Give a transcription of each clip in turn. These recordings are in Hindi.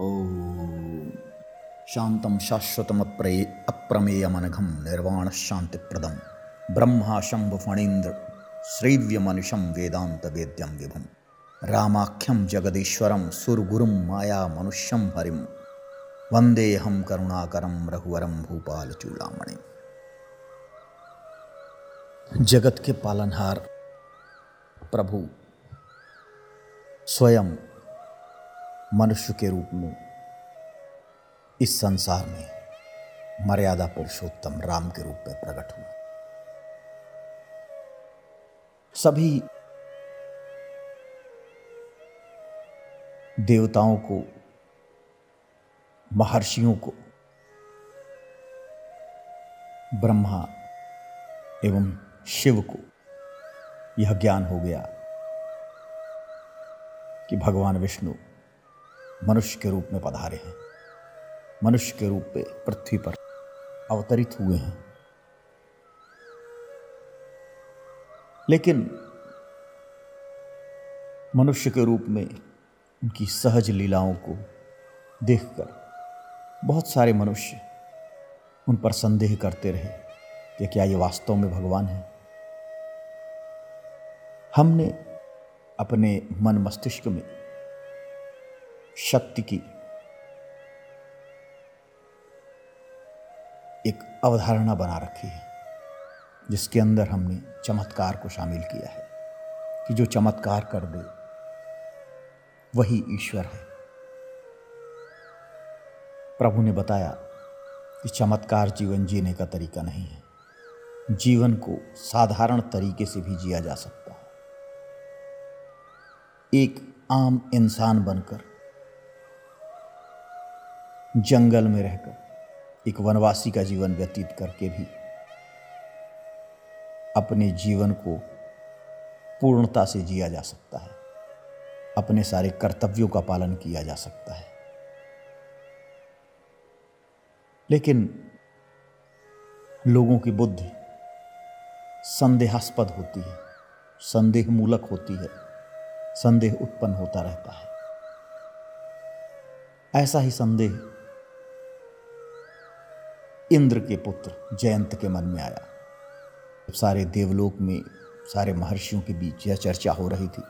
ॐ शान्तं शाश्वतमप्रे अप्रमेयमनघं ब्रह्मा शम्भुफणीन्द्र श्रैव्यमनिशं वेदान्तवेद्यं विभुं। रामाख्यं जगदीश्वरं, सुरगुरुं मायामनुष्यं हरिं। वन्देऽहं करुणाकरं रघुवरं भूपालचूडामणि। जगत के पालनहार प्रभु। स्वयं मनुष्य के रूप में, इस संसार में मर्यादा पुरुषोत्तम राम के रूप में प्रकट हुआ। सभी देवताओं को, महर्षियों को, ब्रह्मा एवं शिव को यह ज्ञान हो गया कि भगवान विष्णु मनुष्य के रूप में पधारे हैं। मनुष्य के रूप में पृथ्वी पर अवतरित हुए हैं। लेकिन मनुष्य के रूप में उनकी सहज लीलाओं को देखकर बहुत सारे मनुष्य उन पर संदेह करते रहे कि क्या ये वास्तव में भगवान है। हमने अपने मन मस्तिष्क में शक्ति की एक अवधारणा बना रखी है, जिसके अंदर हमने चमत्कार को शामिल किया है, कि जो चमत्कार कर दे, वही ईश्वर है। प्रभु ने बताया कि चमत्कार जीवन जीने का तरीका नहीं है। जीवन को साधारण तरीके से भी जिया जा सकता है। एक आम इंसान बनकर जंगल में रहकर, एक वनवासी का जीवन व्यतीत करके भी, अपने जीवन को पूर्णता से जिया जा सकता है। अपने सारे कर्तव्यों का पालन किया जा सकता है। लेकिन लोगों की बुद्धि संदेहास्पद होती है संदेह मूलक होती है, संदेह उत्पन्न होता रहता है। ऐसा ही संदेह इंद्र के पुत्र जयंत के मन में आया। सारे देवलोक में, सारे महर्षियों के बीच यह चर्चा हो रही थी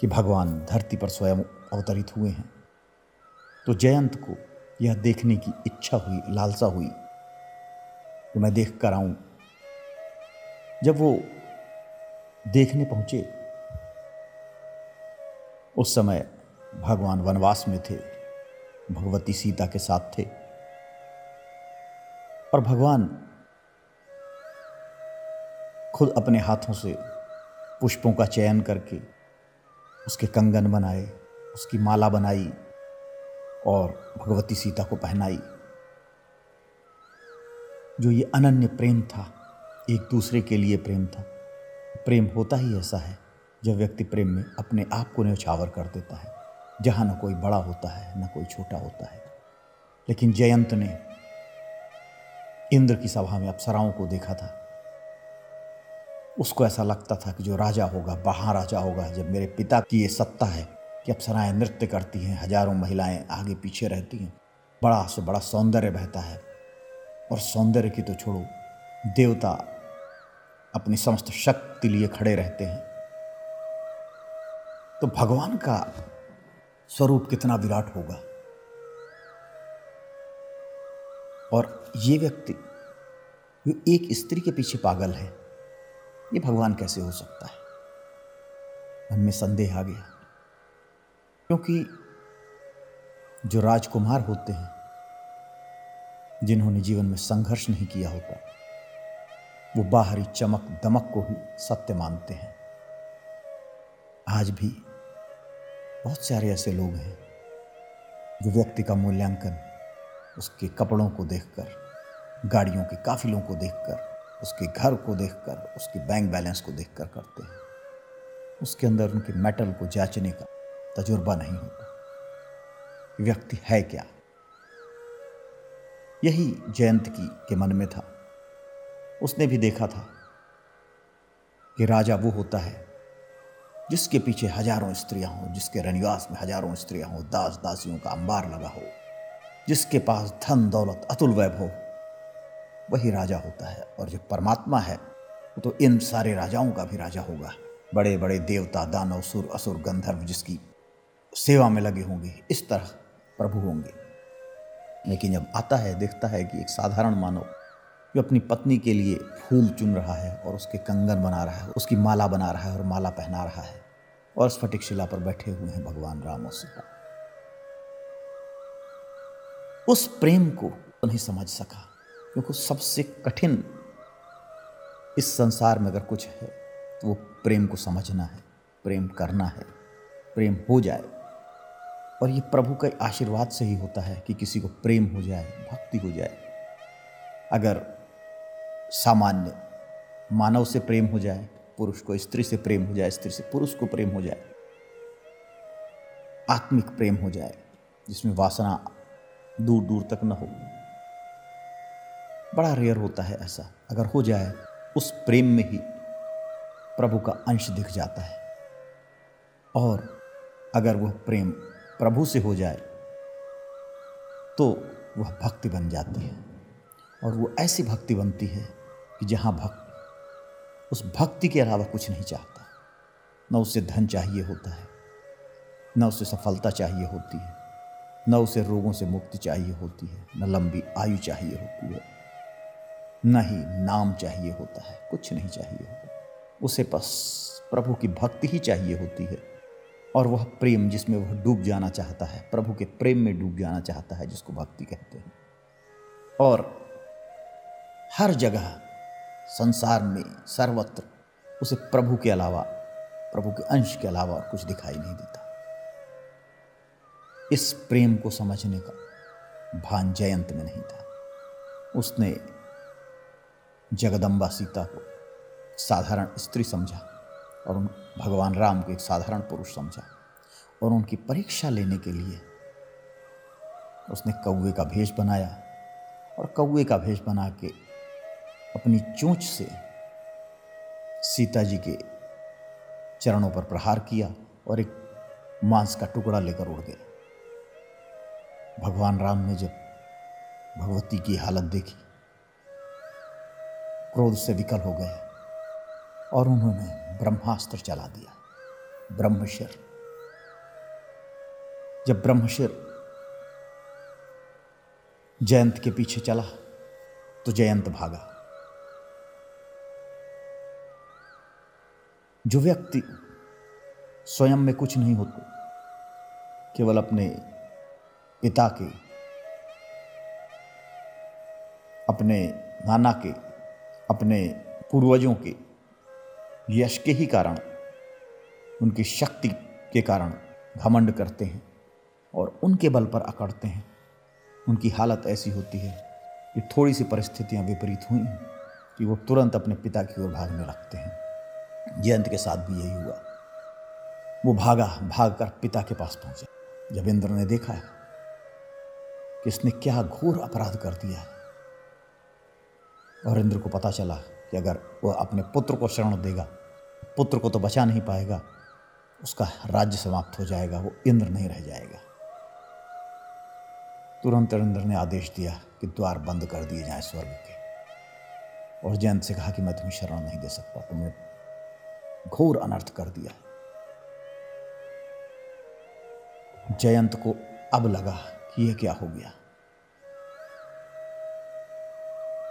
कि भगवान धरती पर स्वयं अवतरित हुए हैं तो जयंत को यह देखने की इच्छा हुई, लालसा हुई कि मैं देख कर आऊँ। जब वो देखने पहुँचे, उस समय भगवान वनवास में थे, भगवती सीता के साथ थे। और भगवान खुद अपने हाथों से पुष्पों का चयन करके उसके कंगन बनाए, उसकी माला बनाई और भगवती सीता को पहनाई। जो ये अनन्य प्रेम था, एक दूसरे के लिए प्रेम था, प्रेम होता ही ऐसा है जब व्यक्ति प्रेम में अपने आप को न्यौछावर कर देता है, जहाँ न कोई बड़ा होता है, न कोई छोटा होता है। लेकिन जयंत ने इंद्र की सभा में अप्सराओं को देखा था। उसको ऐसा लगता था कि जो राजा होगा राजा होगा, जब मेरे पिता की ये सत्ता है कि अप्सराएँ नृत्य करती हैं, हज़ारों महिलाएँ आगे पीछे रहती हैं, बड़ा से बड़ा सौंदर्य बहता है। और सौंदर्य की तो छोड़ो, देवता अपनी समस्त शक्ति लिए खड़े रहते हैं। तो भगवान का स्वरूप कितना विराट होगा। और ये व्यक्ति, जो एक स्त्री के पीछे पागल है, ये भगवान कैसे हो सकता है? मन में संदेह आ गया। क्योंकि जो राजकुमार होते हैं, जिन्होंने जीवन में संघर्ष नहीं किया होता, वो बाहरी चमक दमक को ही सत्य मानते हैं। आज भी बहुत सारे ऐसे लोग हैं, जो व्यक्ति का मूल्यांकन उसके कपड़ों को देखकर, गाड़ियों के काफिलों को देखकर, उसके घर को देखकर, उसके बैंक बैलेंस को देखकर करते हैं। उसके अंदर उनके मेटल को जांचने का तजुर्बा नहीं होता। व्यक्ति है क्या? यही जयंत की के मन में था। उसने भी देखा था कि राजा वो होता है जिसके पीछे हज़ारों स्त्रियाँ हों, जिसके रनिवास में हज़ारों स्त्रियाँ हों दास दासियों का अंबार लगा हो। जिसके पास धन, दौलत, अतुल वैभव वही राजा होता है। और जो परमात्मा है, वो तो इन सारे राजाओं का भी राजा होगा। बड़े बड़े देवता, दानव, सुर, असुर, गंधर्व जिसकी सेवा में लगे होंगे, इस तरह प्रभु होंगे। लेकिन जब आता है, देखता है कि एक साधारण मानव जो अपनी पत्नी के लिए फूल चुन रहा है और उसके कंगन बना रहा है, उसकी माला बना रहा है और माला पहना रहा है, और स्फटिक शिला पर बैठे हुए हैं भगवान राम और सीता। उस प्रेम को नहीं समझ सका, क्योंकि सबसे कठिन इस संसार में अगर कुछ है तो वो प्रेम को समझना है, प्रेम करना है, प्रेम हो जाए। और ये प्रभु के आशीर्वाद से ही होता है कि किसी को प्रेम हो जाए, भक्ति हो जाए। अगर सामान्य मानव से प्रेम हो जाए, पुरुष को स्त्री से प्रेम हो जाए, स्त्री से पुरुष को प्रेम हो जाए, आत्मिक प्रेम हो जाए, जिसमें वासना दूर दूर तक न हो। बड़ा रेयर होता है ऐसा। अगर हो जाए, उस प्रेम में ही प्रभु का अंश दिख जाता है। और अगर वह प्रेम प्रभु से हो जाए तो वह भक्ति बन जाती है। और वो ऐसी भक्ति बनती है कि जहाँ भक्त, उस भक्ति के अलावा कुछ नहीं चाहता। न उसे धन चाहिए होता है, न उसे सफलता चाहिए होती है। न उसे रोगों से मुक्ति चाहिए होती है, न लंबी आयु चाहिए होती है, न ही नाम चाहिए होता है, कुछ नहीं चाहिए होता। उसे बस प्रभु की भक्ति ही चाहिए होती है और वह प्रेम जिसमें वह डूब जाना चाहता है, प्रभु के प्रेम में डूब जाना चाहता है, जिसको भक्ति कहते हैं। और हर जगह संसार में सर्वत्र उसे प्रभु के अलावा, प्रभु के अंश के अलावा और कुछ दिखाई नहीं देता। इस प्रेम को समझने का भान जयंत में नहीं था। उसने जगदम्बा सीता को साधारण स्त्री समझा और उन, भगवान राम को एक साधारण पुरुष समझा और उनकी परीक्षा लेने के लिए उसने कौए का भेष बनाया और कौए का भेष बना के अपनी चोंच से सीता जी के चरणों पर प्रहार किया और एक मांस का टुकड़ा लेकर उड़ गए। भगवान राम ने जब भगवती की हालत देखी, क्रोध से विकल हो गए और उन्होंने ब्रह्मास्त्र चला दिया, ब्रह्मशिर। जब ब्रह्मशिर जयंत के पीछे चला तो जयंत भागा। जो व्यक्ति स्वयं में कुछ नहीं होते, केवल अपने पिता के, अपने नाना के, अपने पूर्वजों के यश के ही कारण, उनकी शक्ति के कारण घमंड करते हैं और उनके बल पर अकड़ते हैं। उनकी हालत ऐसी होती है कि थोड़ी सी परिस्थितियाँ विपरीत हुई हैं कि वो तुरंत अपने पिता की ओर भागने लगते हैं। जयंत के साथ भी यही हुआ। वो भागा भाग कर पिता के पास पहुँचा। जब इंद्र ने देखा कि इसने क्या घोर अपराध कर दिया है। और इंद्र को पता चला कि अगर वह अपने पुत्र को शरण देगा, पुत्र को तो बचा नहीं पाएगा, उसका राज्य समाप्त हो जाएगा, वो इंद्र नहीं रह जाएगा। तुरंत इंद्र ने आदेश दिया कि द्वार बंद कर दिए जाए स्वर्ग के। और जयंत से कहा कि मैं तुम्हें शरण नहीं दे सकता, तुमने घोर अनर्थ कर दिया। जयंत को अब लगा कि यह क्या हो गया?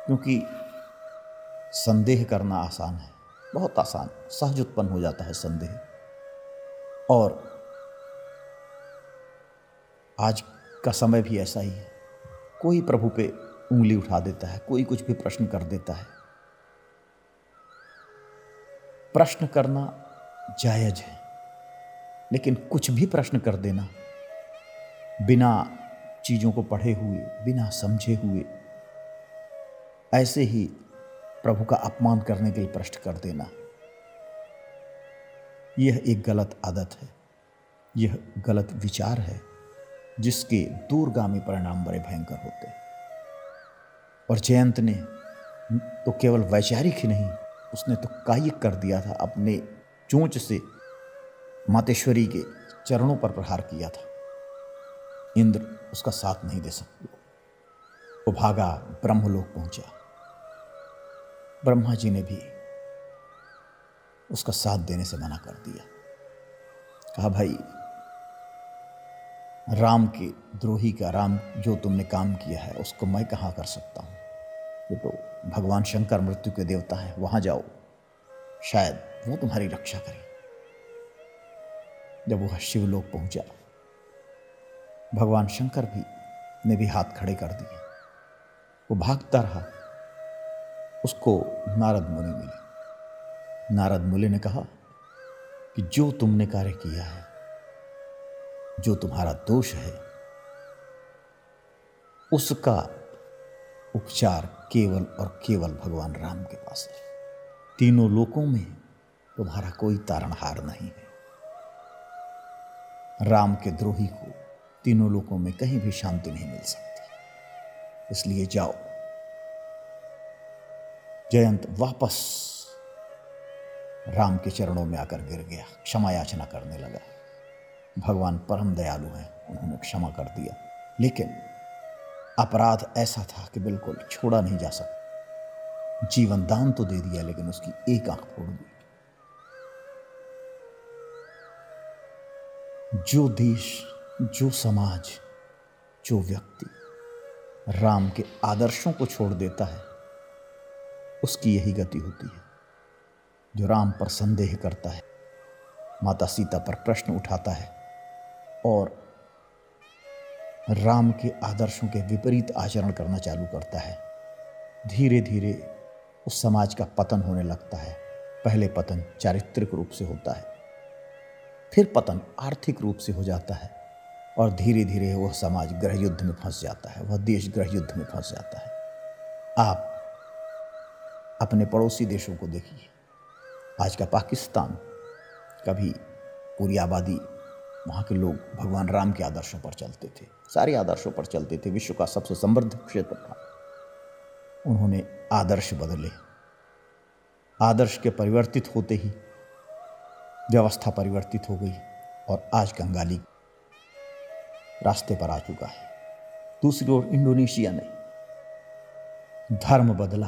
क्योंकि संदेह करना आसान है। बहुत आसान, सहज उत्पन्न हो जाता है संदेह। और आज का समय भी ऐसा ही है। कोई प्रभु पे उंगली उठा देता है, कोई कुछ भी प्रश्न कर देता है। प्रश्न करना जायज़ है, लेकिन कुछ भी प्रश्न कर देना बिना चीज़ों को पढ़े हुए, बिना समझे हुए, ऐसे ही प्रभु का अपमान करने के लिए प्रश्न कर देना। यह एक गलत आदत है। यह गलत विचार है, जिसके दूरगामी परिणाम बड़े भयंकर होते हैं। और जयंत ने तो केवल वैचारिक ही नहीं, उसने तो कायिक कर दिया था, अपने चोंच से मातेश्वरी के चरणों पर प्रहार किया था। इंद्र उसका साथ नहीं दे सकते। वो भागा, ब्रह्मलोक पहुँचा। ब्रह्मा जी ने भी उसका साथ देने से मना कर दिया। कहा, भाई, राम के, द्रोही का राम जो तुमने काम किया है, उसको मैं कहाँ कर सकता हूँ? ये तो भगवान शंकर मृत्यु के देवता है, वहाँ जाओ। शायद वो तुम्हारी रक्षा करे। जब वह शिवलोक पहुँचा भगवान शंकर भी, ने भी हाथ खड़े कर दिए। वो भागता रहा। उसको नारद मुनि मिले। नारद मुनि ने कहा कि जो तुमने कार्य किया है, जो तुम्हारा दोष है, उसका उपचार केवल और केवल भगवान राम के पास है। तीनों लोकों में तुम्हारा कोई तारणहार नहीं है। राम के द्रोही को तीनों लोकों में कहीं भी शांति नहीं मिल सकती। इसलिए जाओ। जयंत वापस राम के चरणों में आकर गिर गया। क्षमा याचना करने लगा। भगवान परम दयालु हैं, उन्होंने क्षमा कर दिया। लेकिन अपराध ऐसा था कि बिल्कुल छोड़ा नहीं जा सकता। जीवन दान तो दे दिया, लेकिन उसकी एक आँख फोड़ दी जो देश जो समाज, जो व्यक्ति राम के आदर्शों को छोड़ देता है, उसकी यही गति होती है, जो राम पर संदेह करता है, माता सीता पर प्रश्न उठाता है और राम के आदर्शों के विपरीत आचरण करना चालू करता है। धीरे धीरे उस समाज का पतन होने लगता है। पहले पतन चारित्रिक रूप से होता है, फिर पतन आर्थिक रूप से हो जाता है। और धीरे धीरे वह समाज ग्रह युद्ध में फंस जाता है, वह देश ग्रह युद्ध में फंस जाता है। आप अपने पड़ोसी देशों को देखिए। आज का पाकिस्तान, कभी पूरी आबादी, वहाँ के लोग भगवान राम के आदर्शों पर चलते थे, सारे आदर्शों पर चलते थे, विश्व का सबसे समृद्ध क्षेत्र था। उन्होंने आदर्श बदले। आदर्श के परिवर्तित होते ही व्यवस्था परिवर्तित हो गई और आज कंगाली रास्ते पर आ चुका है। दूसरी ओर इंडोनेशिया ने धर्म बदला,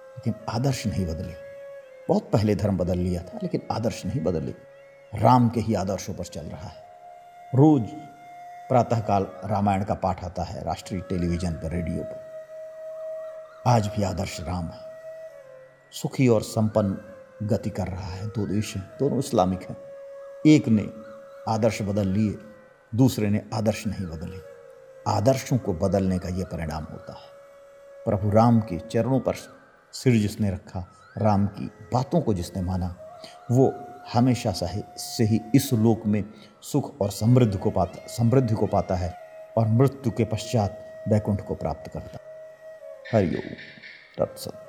लेकिन आदर्श नहीं बदले। बहुत पहले धर्म बदल लिया था, लेकिन आदर्श नहीं बदले। राम के ही आदर्शों पर चल रहा है। रोज प्रातःकाल रामायण का पाठ आता है राष्ट्रीय टेलीविज़न पर, रेडियो पर। आज भी आदर्श राम है। सुखी और संपन्न गति कर रहा है। दो देश हैं, दोनों इस्लामिक हैं। एक ने आदर्श बदल लिए दूसरे ने आदर्श नहीं बदले। आदर्शों को बदलने का यह परिणाम होता है। प्रभु राम के चरणों पर सिर जिसने रखा, राम की बातों को जिसने माना, वो हमेशा से ही इस लोक में सुख और समृद्ध को पाता समृद्धि को पाता है और मृत्यु के पश्चात वैकुंठ को प्राप्त करता हरिओम तत्सत।